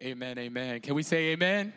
Amen, amen. Can we say amen?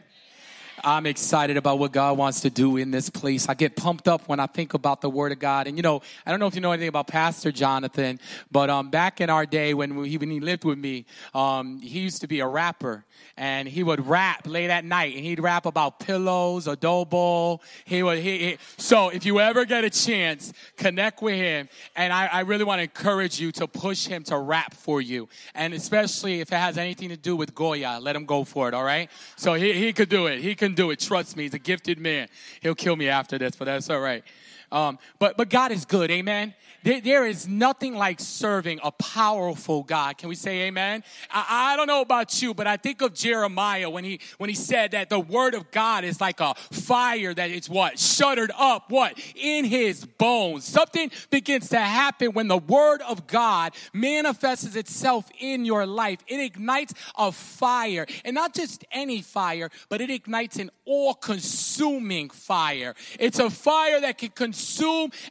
I'm excited about what God wants to do in this place. I get pumped up when I think about the Word of God. And you know, I don't know if you know anything about Pastor Jonathan, but um, back in our day when he, when he lived with me, um, he used to be a rapper, and he would rap late at night, and he'd rap about pillows, adobo. He would. He, he, so if you ever get a chance, connect with him, and I, I really want to encourage you to push him to rap for you, and especially if it has anything to do with Goya, let him go for it. All right. So he he could do it. He can do it. Trust me, he's a gifted man. He'll kill me after this, but that's all right. Um, but but God is good, amen. There, there is nothing like serving a powerful God. Can we say amen? I, I don't know about you, but I think of Jeremiah when he when he said that the word of God is like a fire that is what shuttered up what in his bones. Something begins to happen when the word of God manifests itself in your life. It ignites a fire, and not just any fire, but it ignites an all-consuming fire. It's a fire that can consume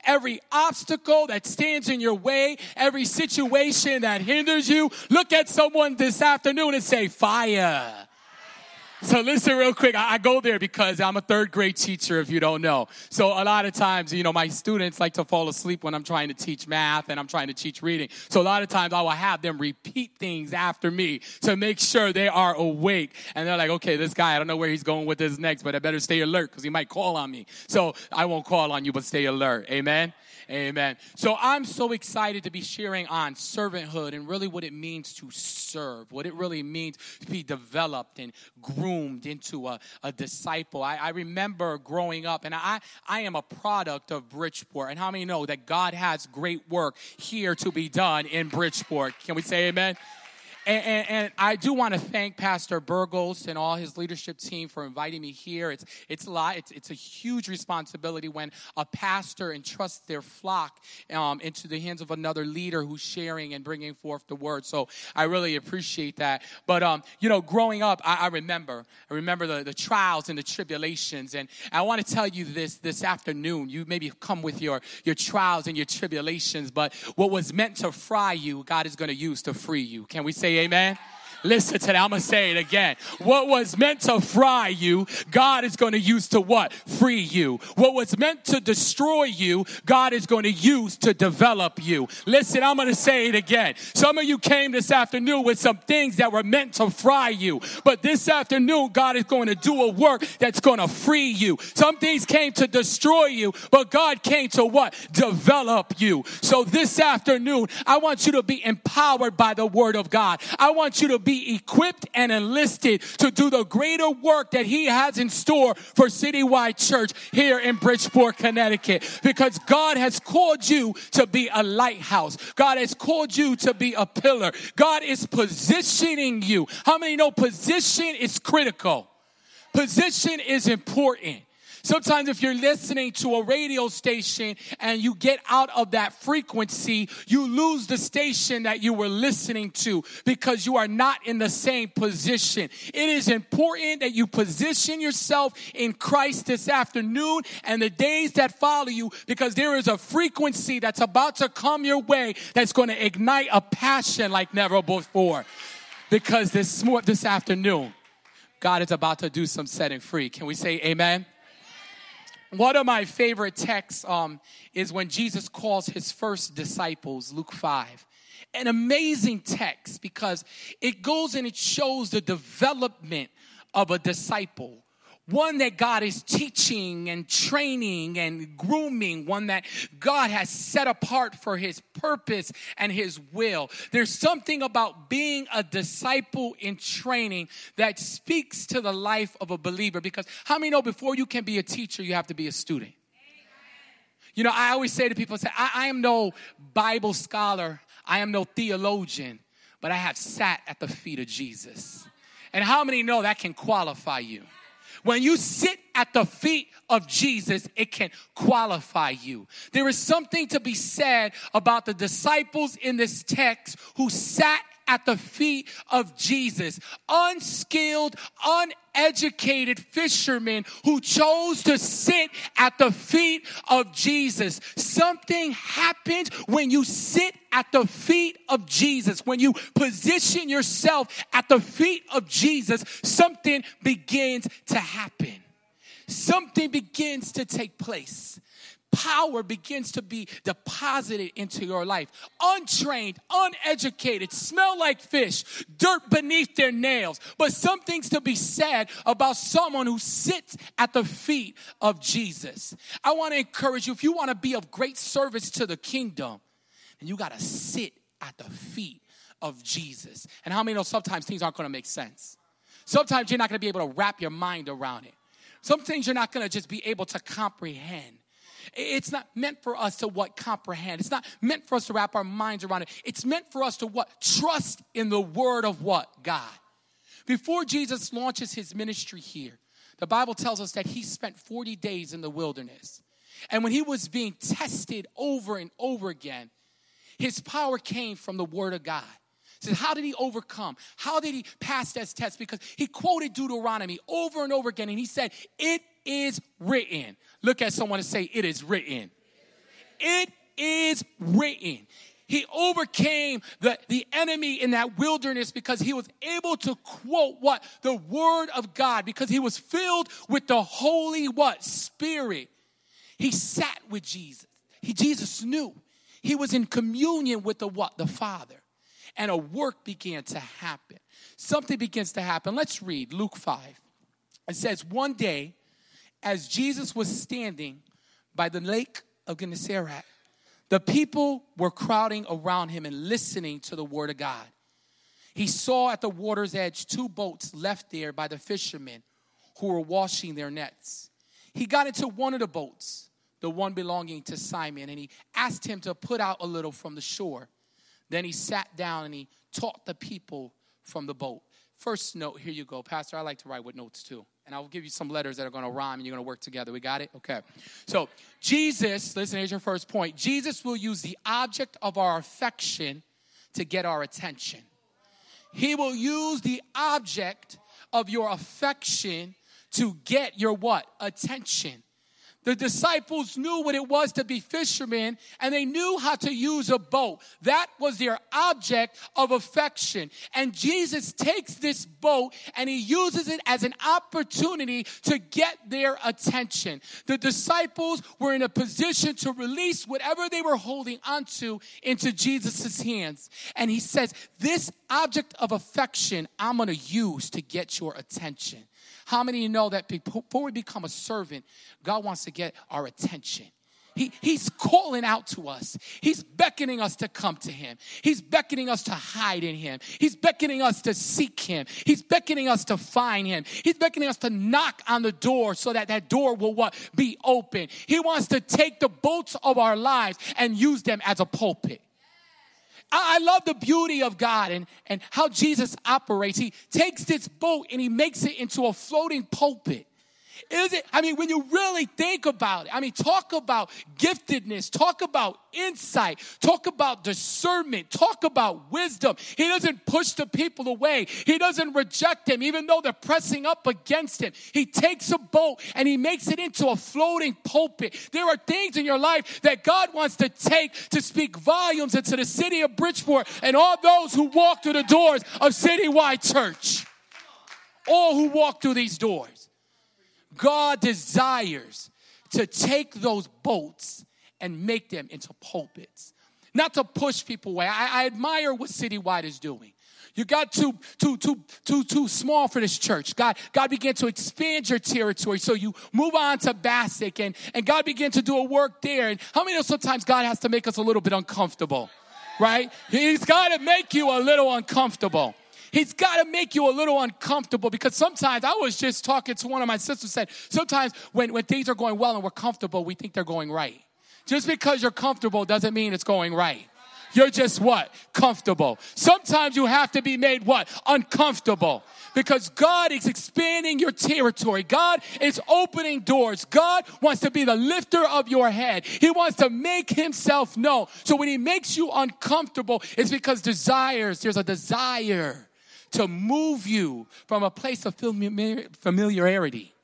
every obstacle that stands in your way, every situation that hinders you. Look at someone this afternoon and say, fire. So listen real quick. I, go there because I'm a third grade teacher, if you don't know. So a lot of times, you know, my students like to fall asleep when I'm trying to teach math and I'm trying to teach reading. So a lot of times I will have them repeat things after me to make sure they are awake. And they're like, okay, this guy, I don't know where he's going with this next, but I better stay alert because he might call on me. So I won't call on you, but stay alert. Amen. Amen. So I'm so excited to be sharing on servanthood and really what it means to serve, what it really means to be developed and groomed into a, a disciple. I, I remember growing up, and I, I am a product of Bridgeport. And how many know that God has great work here to be done in Bridgeport? Can we say amen? And, and, and, I do want to thank Pastor Burgos and all his leadership team for inviting me here. It's, it's a lot. It's, it's a huge responsibility when a pastor entrusts their flock um, into the hands of another leader who's sharing and bringing forth the word. So I really appreciate that. But, um, you know, growing up, I, I remember, I remember the, the trials and the tribulations. And I want to tell you this this afternoon. You maybe come with your, your trials and your tribulations, but what was meant to fry you, God is going to use to free you. Can we say amen? Listen to that. I'm going to say it again. What was meant to fry you, God is going to use to what? Free you. What was meant to destroy you, God is going to use to develop you. Listen, I'm going to say it again. Some of you came this afternoon with some things that were meant to fry you, but this afternoon, God is going to do a work that's going to free you. Some things came to destroy you, but God came to what? Develop you. So this afternoon, I want you to be empowered by the word of God. I want you to be be equipped and enlisted to do the greater work that He has in store for Citywide Church here in Bridgeport, Connecticut. Because God has called you to be a lighthouse. God has called you to be a pillar. God is positioning you. How many know position is critical? Position is important. Sometimes, if you're listening to a radio station and you get out of that frequency, you lose the station that you were listening to because you are not in the same position. It is important that you position yourself in Christ this afternoon and the days that follow you because there is a frequency that's about to come your way that's going to ignite a passion like never before. Because this, this afternoon, God is about to do some setting free. Can we say amen? One of my favorite texts um, is when Jesus calls his first disciples, Luke 5. An amazing text because it goes and it shows the development of a disciple one that God is teaching and training and grooming, one that God has set apart for his purpose and his will. There's something about being a disciple in training that speaks to the life of a believer because how many know before you can be a teacher, you have to be a student? You know, I always say to people, say, I, I am no Bible scholar, I am no theologian, but I have sat at the feet of Jesus. And how many know that can qualify you? When you sit at the feet of Jesus, it can qualify you. There is something to be said about the disciples in this text who sat at the feet of Jesus. Unskilled, uneducated fishermen who chose to sit at the feet of Jesus. Something happens when you sit at the feet of Jesus. When you position yourself at the feet of Jesus, something begins to happen. Something begins to take place power begins to be deposited into your life. Untrained, uneducated, smell like fish, dirt beneath their nails. But something's to be said about someone who sits at the feet of Jesus. I want to encourage you if you want to be of great service to the kingdom, and you got to sit at the feet of Jesus. And how many know sometimes things aren't going to make sense? Sometimes you're not going to be able to wrap your mind around it. Some things you're not going to just be able to comprehend. It's not meant for us to what comprehend. It's not meant for us to wrap our minds around it. It's meant for us to what trust in the word of what God. Before Jesus launches his ministry here, the Bible tells us that he spent 40 days in the wilderness. And when he was being tested over and over again, his power came from the word of God. So how did he overcome? How did he pass that test? Because he quoted Deuteronomy over and over again, and he said, It is written. Look at someone and say, It is written. It is written. He overcame the, the enemy in that wilderness because he was able to quote what? The word of God, because he was filled with the Holy what? Spirit. He sat with Jesus. He Jesus knew. He was in communion with the what? The Father. And a work began to happen. Something begins to happen. Let's read Luke 5. It says, One day, as Jesus was standing by the lake of Gennesaret, the people were crowding around him and listening to the word of God. He saw at the water's edge two boats left there by the fishermen who were washing their nets. He got into one of the boats, the one belonging to Simon, and he asked him to put out a little from the shore. Then he sat down and he taught the people from the boat. First note, here you go. Pastor, I like to write with notes too and I'll give you some letters that are going to rhyme and you're going to work together. We got it? Okay. So, Jesus, listen, here's your first point. Jesus will use the object of our affection to get our attention. He will use the object of your affection to get your what? Attention. The disciples knew what it was to be fishermen and they knew how to use a boat. That was their object of affection. And Jesus takes this boat and he uses it as an opportunity to get their attention. The disciples were in a position to release whatever they were holding onto into Jesus' hands. And he says, This object of affection I'm going to use to get your attention. How many of you know that before we become a servant, God wants to get our attention? He, he's calling out to us. He's beckoning us to come to Him. He's beckoning us to hide in Him. He's beckoning us to seek Him. He's beckoning us to find Him. He's beckoning us to knock on the door so that that door will what? Be open. He wants to take the boats of our lives and use them as a pulpit. I, love the beauty of God and, and how Jesus operates. He takes this boat and he makes it into a floating pulpit. Is it? I mean, when you really think about it, I mean, talk about giftedness, talk about insight, talk about discernment, talk about wisdom. He doesn't push the people away, he doesn't reject them, even though they're pressing up against him. He takes a boat and he makes it into a floating pulpit. There are things in your life that God wants to take to speak volumes into the city of Bridgeport and all those who walk through the doors of Citywide Church. All who walk through these doors. God desires to take those boats and make them into pulpits, not to push people away. I, I admire what Citywide is doing. You got too, too, too, too, too small for this church. God, God began to expand your territory. So you move on to Bassick and, and God began to do a work there. And how many know sometimes God has to make us a little bit uncomfortable? Right? He's got to make you a little uncomfortable. He's got to make you a little uncomfortable because sometimes I was just talking to one of my sisters said, sometimes when, when things are going well and we're comfortable, we think they're going right. Just because you're comfortable doesn't mean it's going right. You're just what? Comfortable. Sometimes you have to be made what? Uncomfortable. because God is expanding your territory. God is opening doors. God wants to be the lifter of your head. He wants to make himself known. So when he makes you uncomfortable, it's because desires, there's a desire to move you from a place of familiarity,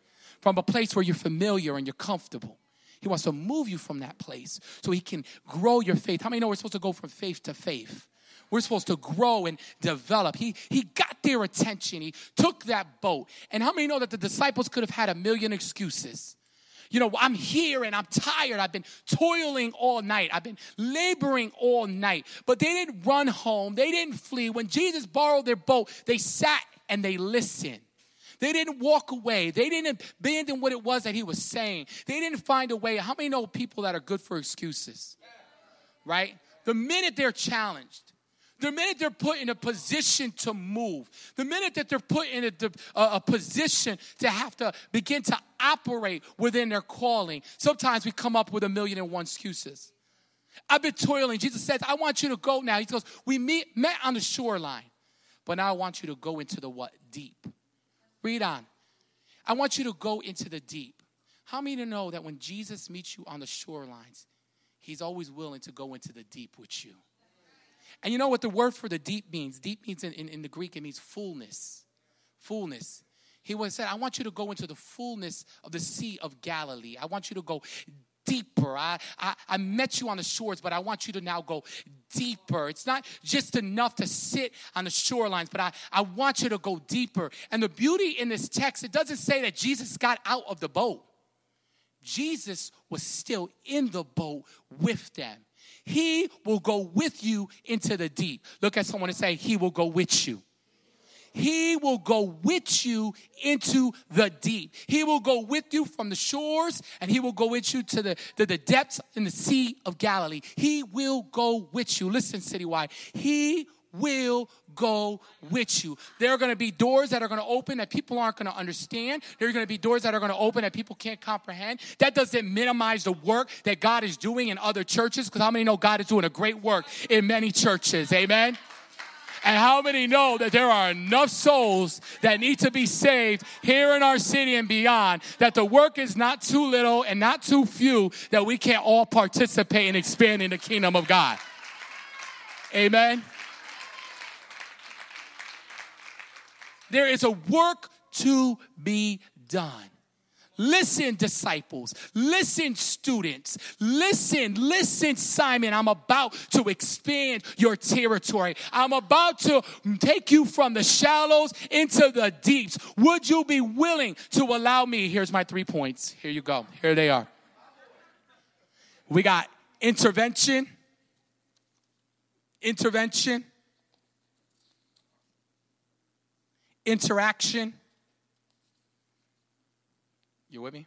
from a place where you're familiar and you're comfortable. He wants to move you from that place so he can grow your faith. How many know we're supposed to go from faith to faith? We're supposed to grow and develop. He, he got their attention. He took that boat. And how many know that the disciples could have had a million excuses? You know, I'm here and I'm tired. I've been toiling all night. I've been laboring all night. But they didn't run home. They didn't flee. When Jesus borrowed their boat, they sat and they listened. They didn't walk away. They didn't abandon what it was that he was saying. They didn't find a way. How many know people that are good for excuses? Right? The minute they're challenged, the minute they're put in a position to move, the minute that they're put in a, a, a, position to have to begin to operate within their calling, sometimes we come up with a million and one excuses. I've been toiling. Jesus says, I want you to go now. He goes, We meet, met on the shoreline, but now I want you to go into the what? Deep. Read on. I want you to go into the deep. How many to know that when Jesus meets you on the shorelines, he's always willing to go into the deep with you? And you know what the word for the deep means? Deep means in, in, in the Greek, it means fullness. Fullness. He said, I want you to go into the fullness of the Sea of Galilee. I want you to go deeper. I, I, I, met you on the shores, but I want you to now go deeper. It's not just enough to sit on the shorelines, but I, I want you to go deeper. And the beauty in this text, it doesn't say that Jesus got out of the boat. Jesus was still in the boat with them. He will go with you into the deep. Look at someone and say, He will go with you. He will go with you into the deep. He will go with you from the shores and he will go with you to the, to the depths in the Sea of Galilee. He will go with you. Listen, Citywide. He will go with you. There are going to be doors that are going to open that people aren't going to understand. There are going to be doors that are going to open that people can't comprehend. That doesn't minimize the work that God is doing in other churches because how many know God is doing a great work in many churches? Amen. And how many know that there are enough souls that need to be saved here in our city and beyond, that the work is not too little and not too few, that we can't all participate in expanding the kingdom of God? Amen. There is a work to be done. Listen, disciples. Listen, students. Listen, listen, Simon. I'm about to expand your territory. I'm about to take you from the shallows into the deeps. Would you be willing to allow me? Here's my three points. Here you go. Here they are. We got intervention, intervention, interaction, you with me?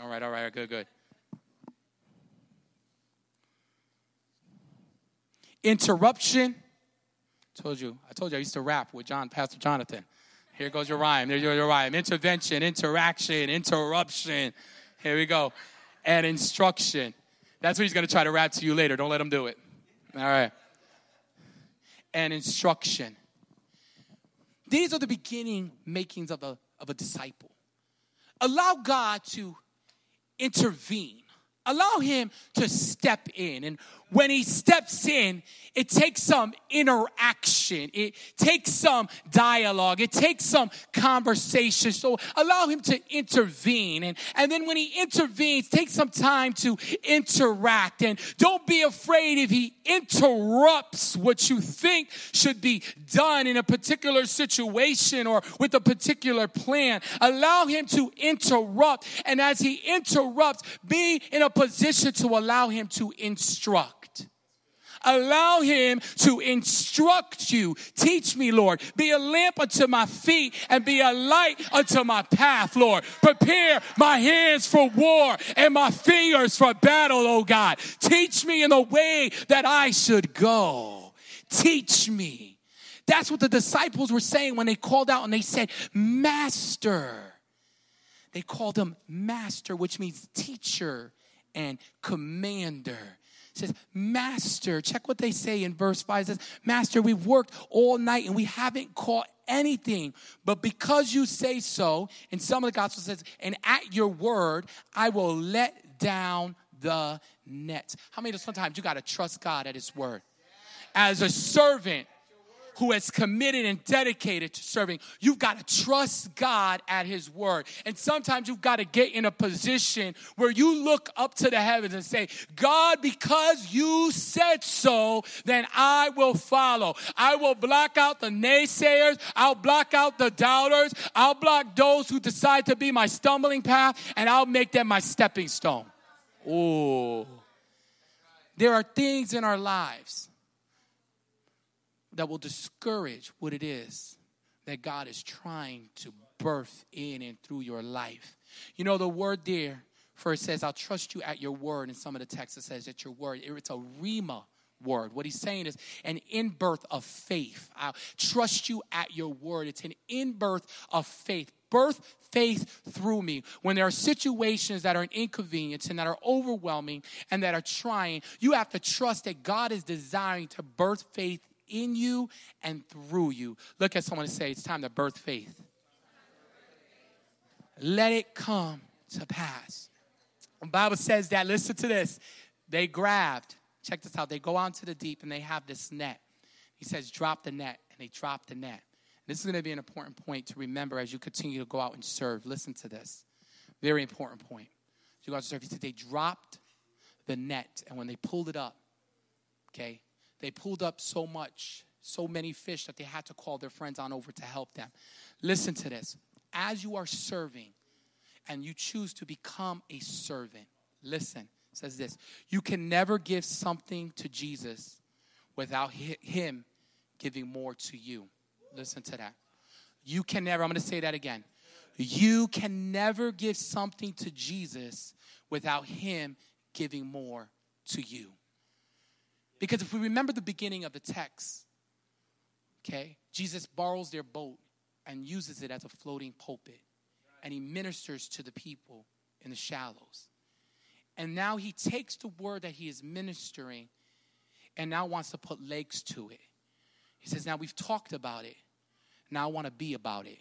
All right, all right, good, good. Interruption. Told you, I told you I used to rap with John, Pastor Jonathan. Here goes your rhyme. There's your, your rhyme. Intervention, interaction, interruption. Here we go. And instruction. That's what he's going to try to rap to you later. Don't let him do it. All right. And instruction. These are the beginning makings of a, of a disciple. Allow God to intervene. Allow Him to step in. And when he steps in, it takes some interaction. It takes some dialogue. It takes some conversation. So allow him to intervene. And, and then when he intervenes, take some time to interact. And don't be afraid if he interrupts what you think should be done in a particular situation or with a particular plan. Allow him to interrupt. And as he interrupts, be in a position to allow him to instruct. Allow him to instruct you. Teach me, Lord. Be a lamp unto my feet and be a light unto my path, Lord. Prepare my hands for war and my fingers for battle, oh God. Teach me in the way that I should go. Teach me. That's what the disciples were saying when they called out and they said, Master. They called him Master, which means teacher and commander says, Master, check what they say in verse 5. It says, Master, we've worked all night and we haven't caught anything, but because you say so, and some of the gospel says, and at your word, I will let down the net. How many sometimes you got to trust God at his word? As a servant, who has committed and dedicated to serving. You've got to trust God at His word. And sometimes you've got to get in a position where you look up to the heavens and say, God, because you said so, then I will follow. I will block out the naysayers. I'll block out the doubters. I'll block those who decide to be my stumbling path, and I'll make them my stepping stone. Oh. There are things in our lives that will discourage what it is that God is trying to birth in and through your life. You know, the word there first says, I'll trust you at your word. And some of the text says that your word, it's a rhema word. What he's saying is an in birth of faith. I'll trust you at your word. It's an in birth of faith. Birth faith through me. When there are situations that are an inconvenience and that are overwhelming and that are trying, you have to trust that God is desiring to birth faith in you and through you. Look at someone and say, It's time to birth faith. Let it come to pass. The Bible says that, listen to this. They grabbed, check this out, they go out to the deep and they have this net. He says, drop the net, and they drop the net. This is going to be an important point to remember as you continue to go out and serve. Listen to this. Very important point. You go out to serve. He said they dropped the net, and when they pulled it up, okay, they pulled up so much, so many fish that they had to call their friends on over to help them. Listen to this. As you are serving and you choose to become a servant, listen, says this you can never give something to Jesus without him giving more to you. Listen to that. You can never, I'm to say that again. You can never give something to Jesus without him giving more to you. Because if we remember the beginning of the text, okay, Jesus borrows their boat and uses it as a floating pulpit. And he ministers to the people in the shallows. And now he takes the word that he is ministering and now wants to put legs to it. He says, Now we've talked about it. Now I want to be about it.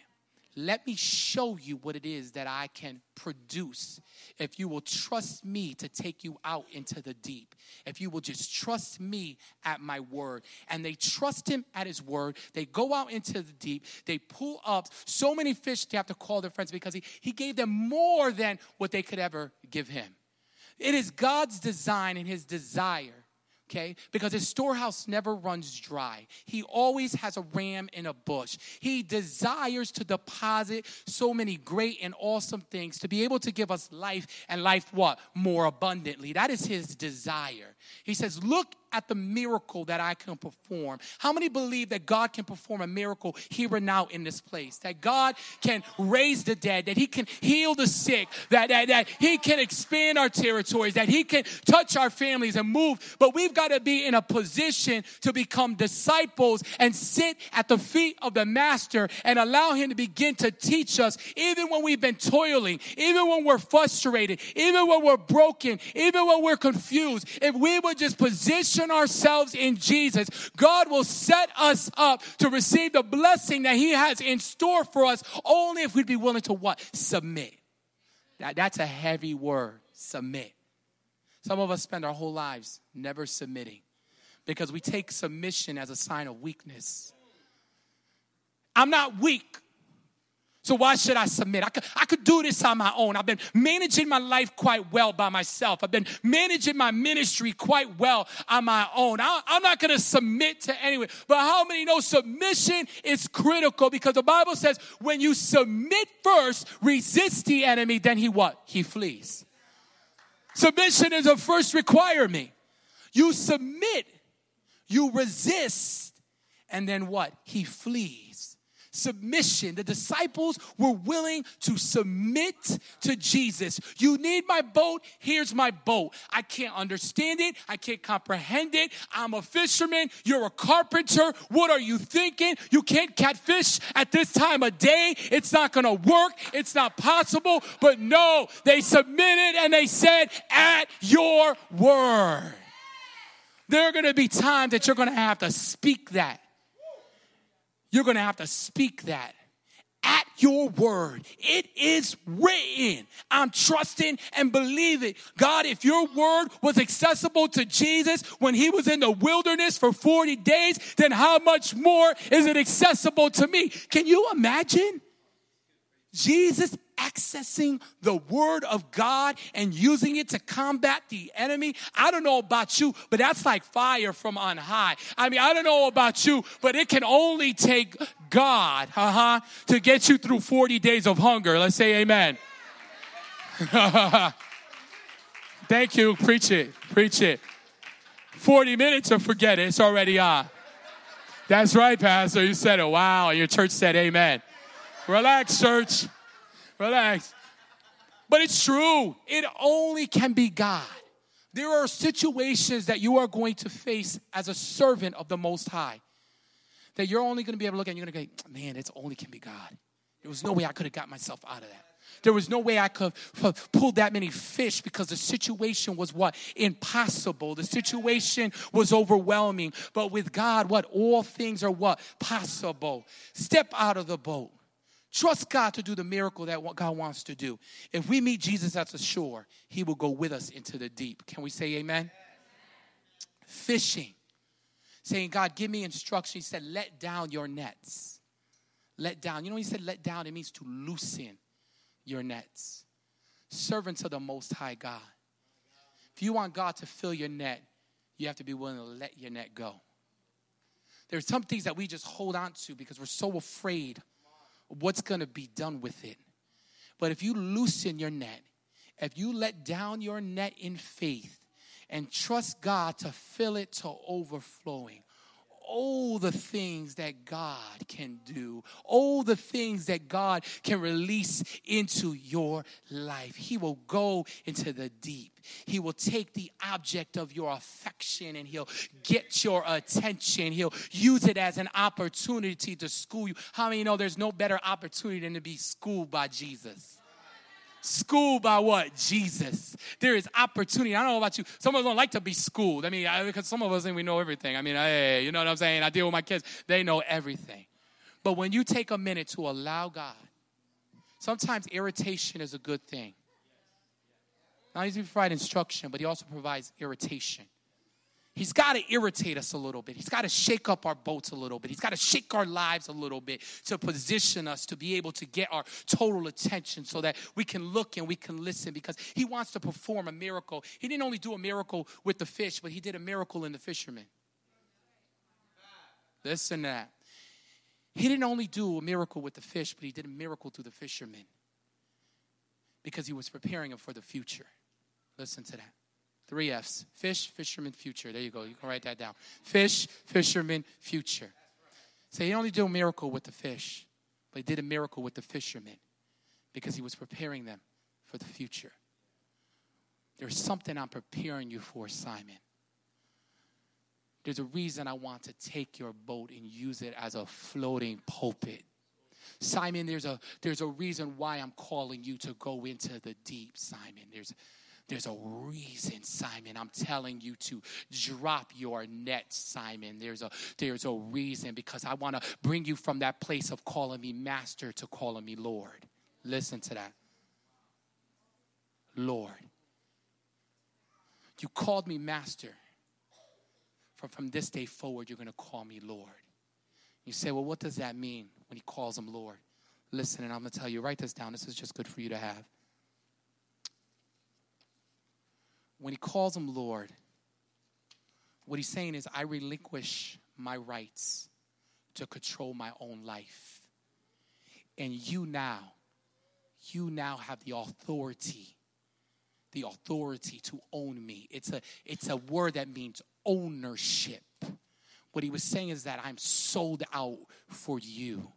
Let me show you what it is that I can produce if you will trust me to take you out into the deep. If you will just trust me at my word. And they trust him at his word. They go out into the deep. They pull up so many fish they have to call their friends because he, he gave them more than what they could ever give him. It is God's design and his desire okay? Because his storehouse never runs dry. He always has a ram in a bush. He desires to deposit so many great and awesome things to be able to give us life and life what? More abundantly. That is his desire. He says, Look at the miracle that I can perform. How many believe that God can perform a miracle here and now in this place? That God can raise the dead, that He can heal the sick, that, that, that He can expand our territories, that He can touch our families and move. But we've got to be in a position to become disciples and sit at the feet of the Master and allow Him to begin to teach us, even when we've been toiling, even when we're frustrated, even when we're broken, even when we're confused. If we would just position position ourselves in Jesus, God will set us up to receive the blessing that He has in store for us only if we'd be willing to what? Submit. That, that's a heavy word, submit. Some of us spend our whole lives never submitting because we take submission as a sign of weakness. I'm not weak. So why should I submit? I could, I could do this on my own. I've been managing my life quite well by myself. I've been managing my ministry quite well on my own. I, I'm not going to submit to anyone. But how many know submission is critical? Because the Bible says when you submit first, resist the enemy, then he what? He flees. Submission is a first requirement. You submit, you resist, and then what? He flees submission. The disciples were willing to submit to Jesus. You need my boat? Here's my boat. I can't understand it. I can't comprehend it. I'm a fisherman. You're a carpenter. What are you thinking? You can't catch fish at this time of day. It's not going to work. It's not possible. But no, they submitted and they said, at your word. There are going to be times that you're going to have to speak that you're going to have to speak that at your word. It is written. I'm trusting and believing. God, if your word was accessible to Jesus when he was in the wilderness for 40 days, then how much more is it accessible to me? Can you imagine? Jesus accessing the word of God and using it to combat the enemy. I don't know about you, but that's like fire from on high. I mean, I don't know about you, but it can only take God, uh-huh, to get you through 40 days of hunger. Let's say amen. Thank you. Preach it. Preach it. 40 minutes or forget it. It's already on. That's right, Pastor. You said it. Wow. Your church said amen. Relax, church. Relax. But it's true. It only can be God. There are situations that you are going to face as a servant of the Most High that you're only going to be able to look at and you're going to go, man, it only can be God. There was no way I could have got myself out of that. There was no way I could have pulled that many fish because the situation was what? Impossible. The situation was overwhelming. But with God, what? All things are what? Possible. Step out of the boat. Trust God to do the miracle that what God wants to do. If we meet Jesus at the shore, he will go with us into the deep. Can we say amen? Fishing. Saying, God, give me instruction. He said, let down your nets. Let down. You know, he said let down, it means to loosen your nets. Servants of the Most High God. If you want God to fill your net, you have to be willing to let your net go. There's some things that we just hold on to because we're so afraid what's going to be done with it. But if you loosen your net, if you let down your net in faith and trust God to fill it to overflowing, oh, the things that God can do, oh, the things that God can release into your life. He will go into the deep. He will take the object of your affection and he'll get your attention. He'll use it as an opportunity to school you. How many know there's no better opportunity than to be schooled by Jesus? Schooled by what? Jesus. There is opportunity. I don't know about you. Some of us don't like to be schooled. I mean, I, because some of us think we know everything. I mean, hey, you know what I'm saying? I deal with my kids, they know everything. But when you take a minute to allow God, sometimes irritation is a good thing. Not only does he provide instruction, but he also provides irritation. He's got to irritate us a little bit. He's got to shake up our boats a little bit. He's got to shake our lives a little bit to position us to be able to get our total attention so that we can look and we can listen because he wants to perform a miracle. He didn't only do a miracle with the fish, but he did a miracle in the fishermen. Listen to that. He didn't only do a miracle with the fish, but he did a miracle through the fishermen because he was preparing them for the future. Listen to that. Three F's fish, fisherman, future. There you go. You can write that down. Fish, fisherman, future. So he only did a miracle with the fish, but he did a miracle with the fishermen because he was preparing them for the future. There's something I'm preparing you for, Simon. There's a reason I want to take your boat and use it as a floating pulpit. Simon, there's a there's a reason why I'm calling you to go into the deep, Simon. There's there's a reason, Simon. I'm telling you to drop your net, Simon. There's a there's a reason because I want to bring you from that place of calling me master to calling me Lord. Listen to that. Lord. You called me master. From, from this day forward, you're going to call me Lord. You say, well, what does that mean when he calls him Lord? Listen, and I'm going to tell you, write this down. This is just good for you to have. When he calls him Lord, what he's saying is, I relinquish my rights to control my own life. And you now, you now have the authority, the authority to own me. It's a, it's a word that means ownership. What he was saying is that I'm sold out for you.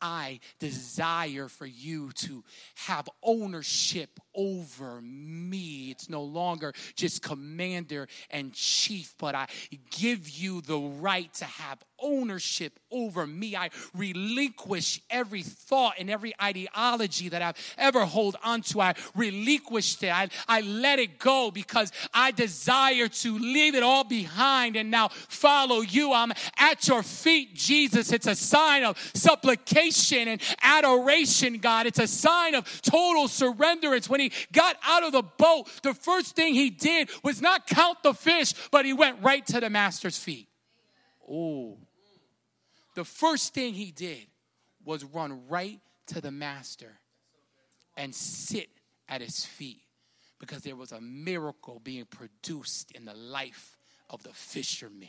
I desire for you to have ownership over me. It's no longer just commander and chief, but I give you the right to have ownership over me. I relinquish every thought and every ideology that I've ever hold onto. I relinquished it. I, I let it go because I desire to leave it all behind and now follow you. I'm at your feet, Jesus. It's a sign of supplication and adoration, God. It's a sign of total surrender. It's When he got out of the boat, the first thing he did was not count the fish, but he went right to the master's feet. Oh, the first thing he did was run right to the master and sit at his feet because there was a miracle being produced in the life of the fishermen.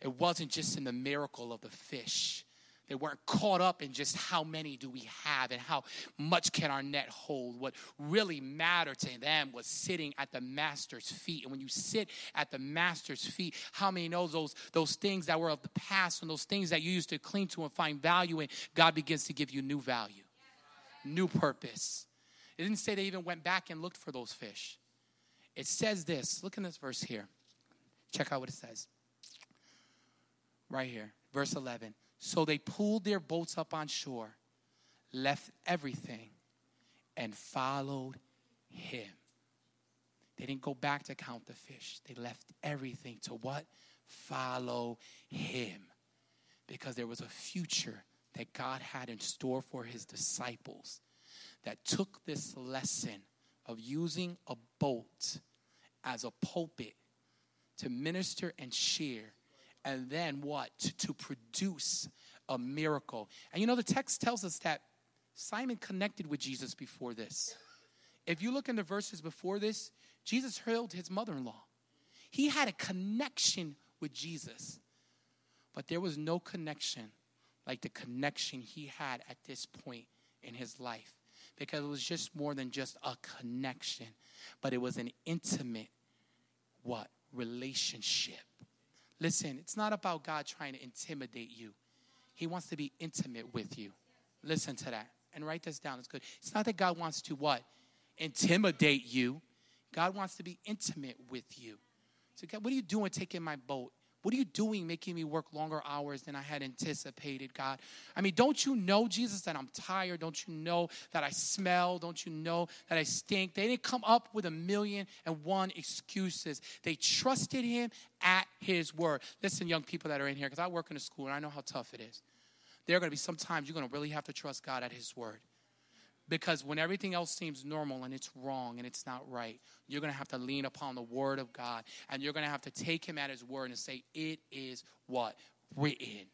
It wasn't just in the miracle of the fish, they weren't caught up in just how many do we have and how much can our net hold. What really mattered to them was sitting at the master's feet. And when you sit at the master's feet, how many knows those, those things that were of the past and those things that you used to cling to and find value in, God begins to give you new value, new purpose. It didn't say they even went back and looked for those fish. It says this. Look in this verse here. Check out what it says. Right here, verse 11. So they pulled their boats up on shore, left everything, and followed him. They didn't go back to count the fish. They left everything to what? Follow him. Because there was a future that God had in store for his disciples that took this lesson of using a boat as a pulpit to minister and share and then what? To, produce a miracle. And you know, the text tells us that Simon connected with Jesus before this. If you look in the verses before this, Jesus healed his mother in law. He had a connection with Jesus, but there was no connection like the connection he had at this point in his life because it was just more than just a connection, but it was an intimate what? Relationship. Listen, it's not about God trying to intimidate you. He wants to be intimate with you. Listen to that and write this down. It's good. It's not that God wants to what? Intimidate you. God wants to be intimate with you. So, God, what are you doing taking my boat? What are you doing making me work longer hours than I had anticipated, God? I mean, don't you know, Jesus, that I'm tired? Don't you know that I smell? Don't you know that I stink? They didn't come up with a million and one excuses. They trusted him at his word. Listen, young people that are in here, because I work in a school and I know how tough it is. There are going to be some times you're going to really have to trust God at his word. Because when everything else seems normal and it's wrong and it's not right, you're going to have to lean upon the word of God and you're going to have to take him at his word and say, It is what? Written.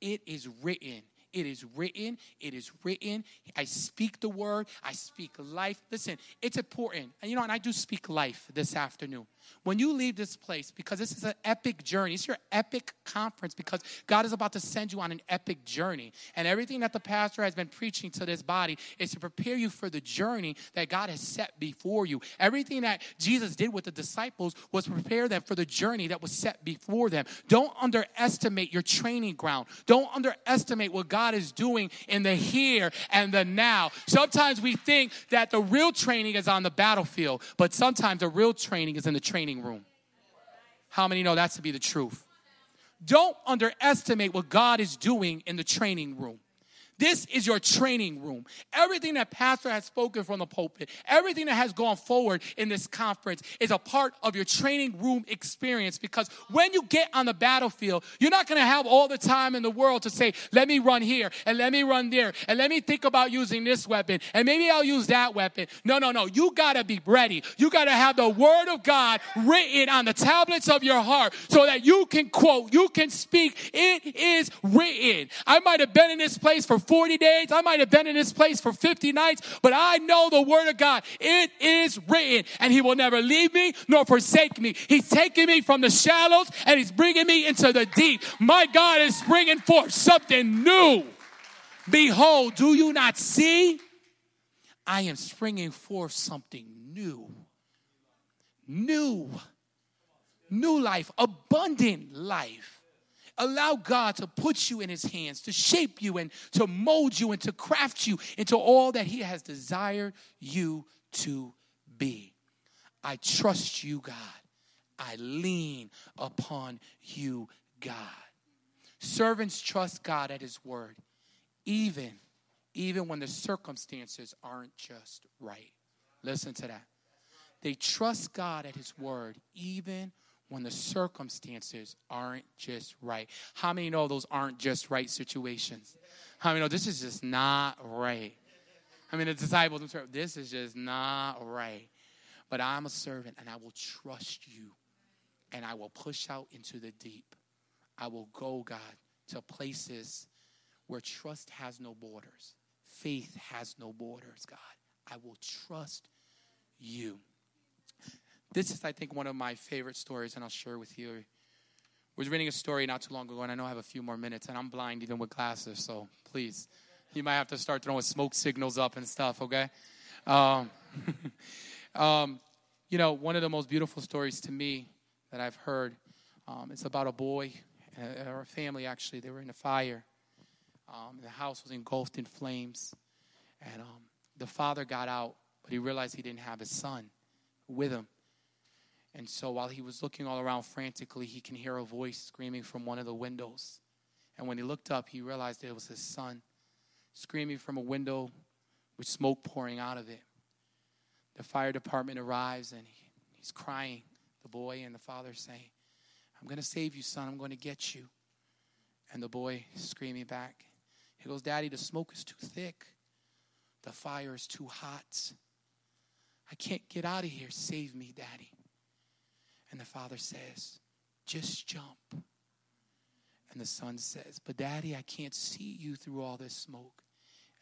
It is written. It is written. It is written. I speak the word. I speak life. Listen, it's important. And you know, and I do speak life this afternoon. When you leave this place, because this is an epic journey, it's your epic conference because God is about to send you on an epic journey. And everything that the pastor has been preaching to this body is to prepare you for the journey that God has set before you. Everything that Jesus did with the disciples was prepare them for the journey that was set before them. Don't underestimate your training ground. Don't underestimate what God is doing in the here and the now. Sometimes we think that the real training is on the battlefield, but sometimes the real training is in the training room. How many know that's to be the truth? Don't underestimate what God is doing in the training room. This is your training room. Everything that pastor has spoken from the pulpit, everything that has gone forward in this conference is a part of your training room experience because when you get on the battlefield, you're not going to have all the time in the world to say, let me run here and let me run there and let me think about using this weapon and maybe I'll use that weapon. No, no, no. You got to be ready. You got to have the word of God written on the tablets of your heart so that you can quote, you can speak. It is written. I might have been in this place for 40 days. I might have been in this place for 50 nights, but I know the word of God. It is written, and he will never leave me nor forsake me. He's taking me from the shallows and he's bringing me into the deep. My God is bringing forth something new. Behold, do you not see? I am springing forth something new. New. New life, abundant life. Allow God to put you in His hands, to shape you and to mold you and to craft you into all that He has desired you to be. I trust you, God. I lean upon you, God. Servants trust God at his word, even even when the circumstances aren't just right. Listen to that. They trust God at his word even when the circumstances aren't just right. How many know those aren't just right situations? How many know this is just not right? I mean, the disciples, this is just not right. But I'm a servant and I will trust you and I will push out into the deep. I will go, God, to places where trust has no borders, faith has no borders, God. I will trust you. This is, I think, one of my favorite stories, and I'll share with you. I was reading a story not too long ago, and I know I have a few more minutes, and I'm blind even with glasses, so please, you might have to start throwing smoke signals up and stuff, okay? Um, um, you know, one of the most beautiful stories to me that I've heard, um, it's about a boy uh, or a family, actually. They were in a fire. Um, the house was engulfed in flames, and um, the father got out, but he realized he didn't have his son with him. And so while he was looking all around frantically, he can hear a voice screaming from one of the windows. And when he looked up, he realized it was his son screaming from a window with smoke pouring out of it. The fire department arrives and he, he's crying, the boy and the father saying, I'm going to save you, son. I'm going to get you. And the boy screaming back, he goes, Daddy, the smoke is too thick. The fire is too hot. I can't get out of here. Save me, Daddy. And the father says, Just jump. And the son says, But daddy, I can't see you through all this smoke.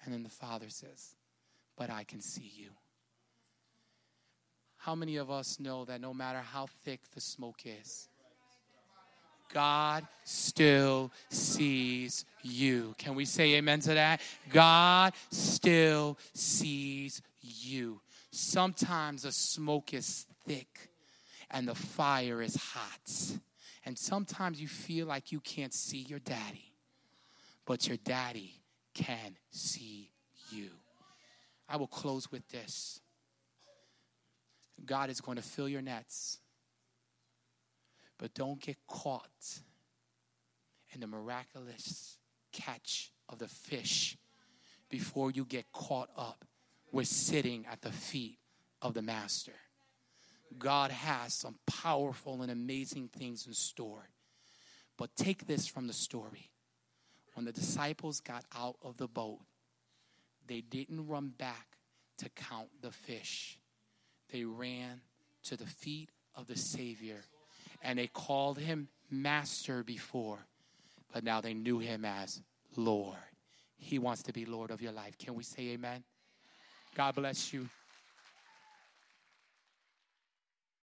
And then the father says, But I can see you. How many of us know that no matter how thick the smoke is, God still sees you. Can we say amen to that? God still sees you. Sometimes the smoke is thick and the fire is hot. And sometimes you feel like you can't see your daddy, but your daddy can see you. I will close with this God is going to fill your nets, but don't get caught in the miraculous catch of the fish before you get caught up with sitting at the feet of the master. God has some powerful and amazing things in store. But take this from the story. When the disciples got out of the boat, they didn't run back to count the fish. They ran to the feet of the Savior and they called him Master before, but now they knew him as Lord. He wants to be Lord of your life. Can we say amen? God bless you.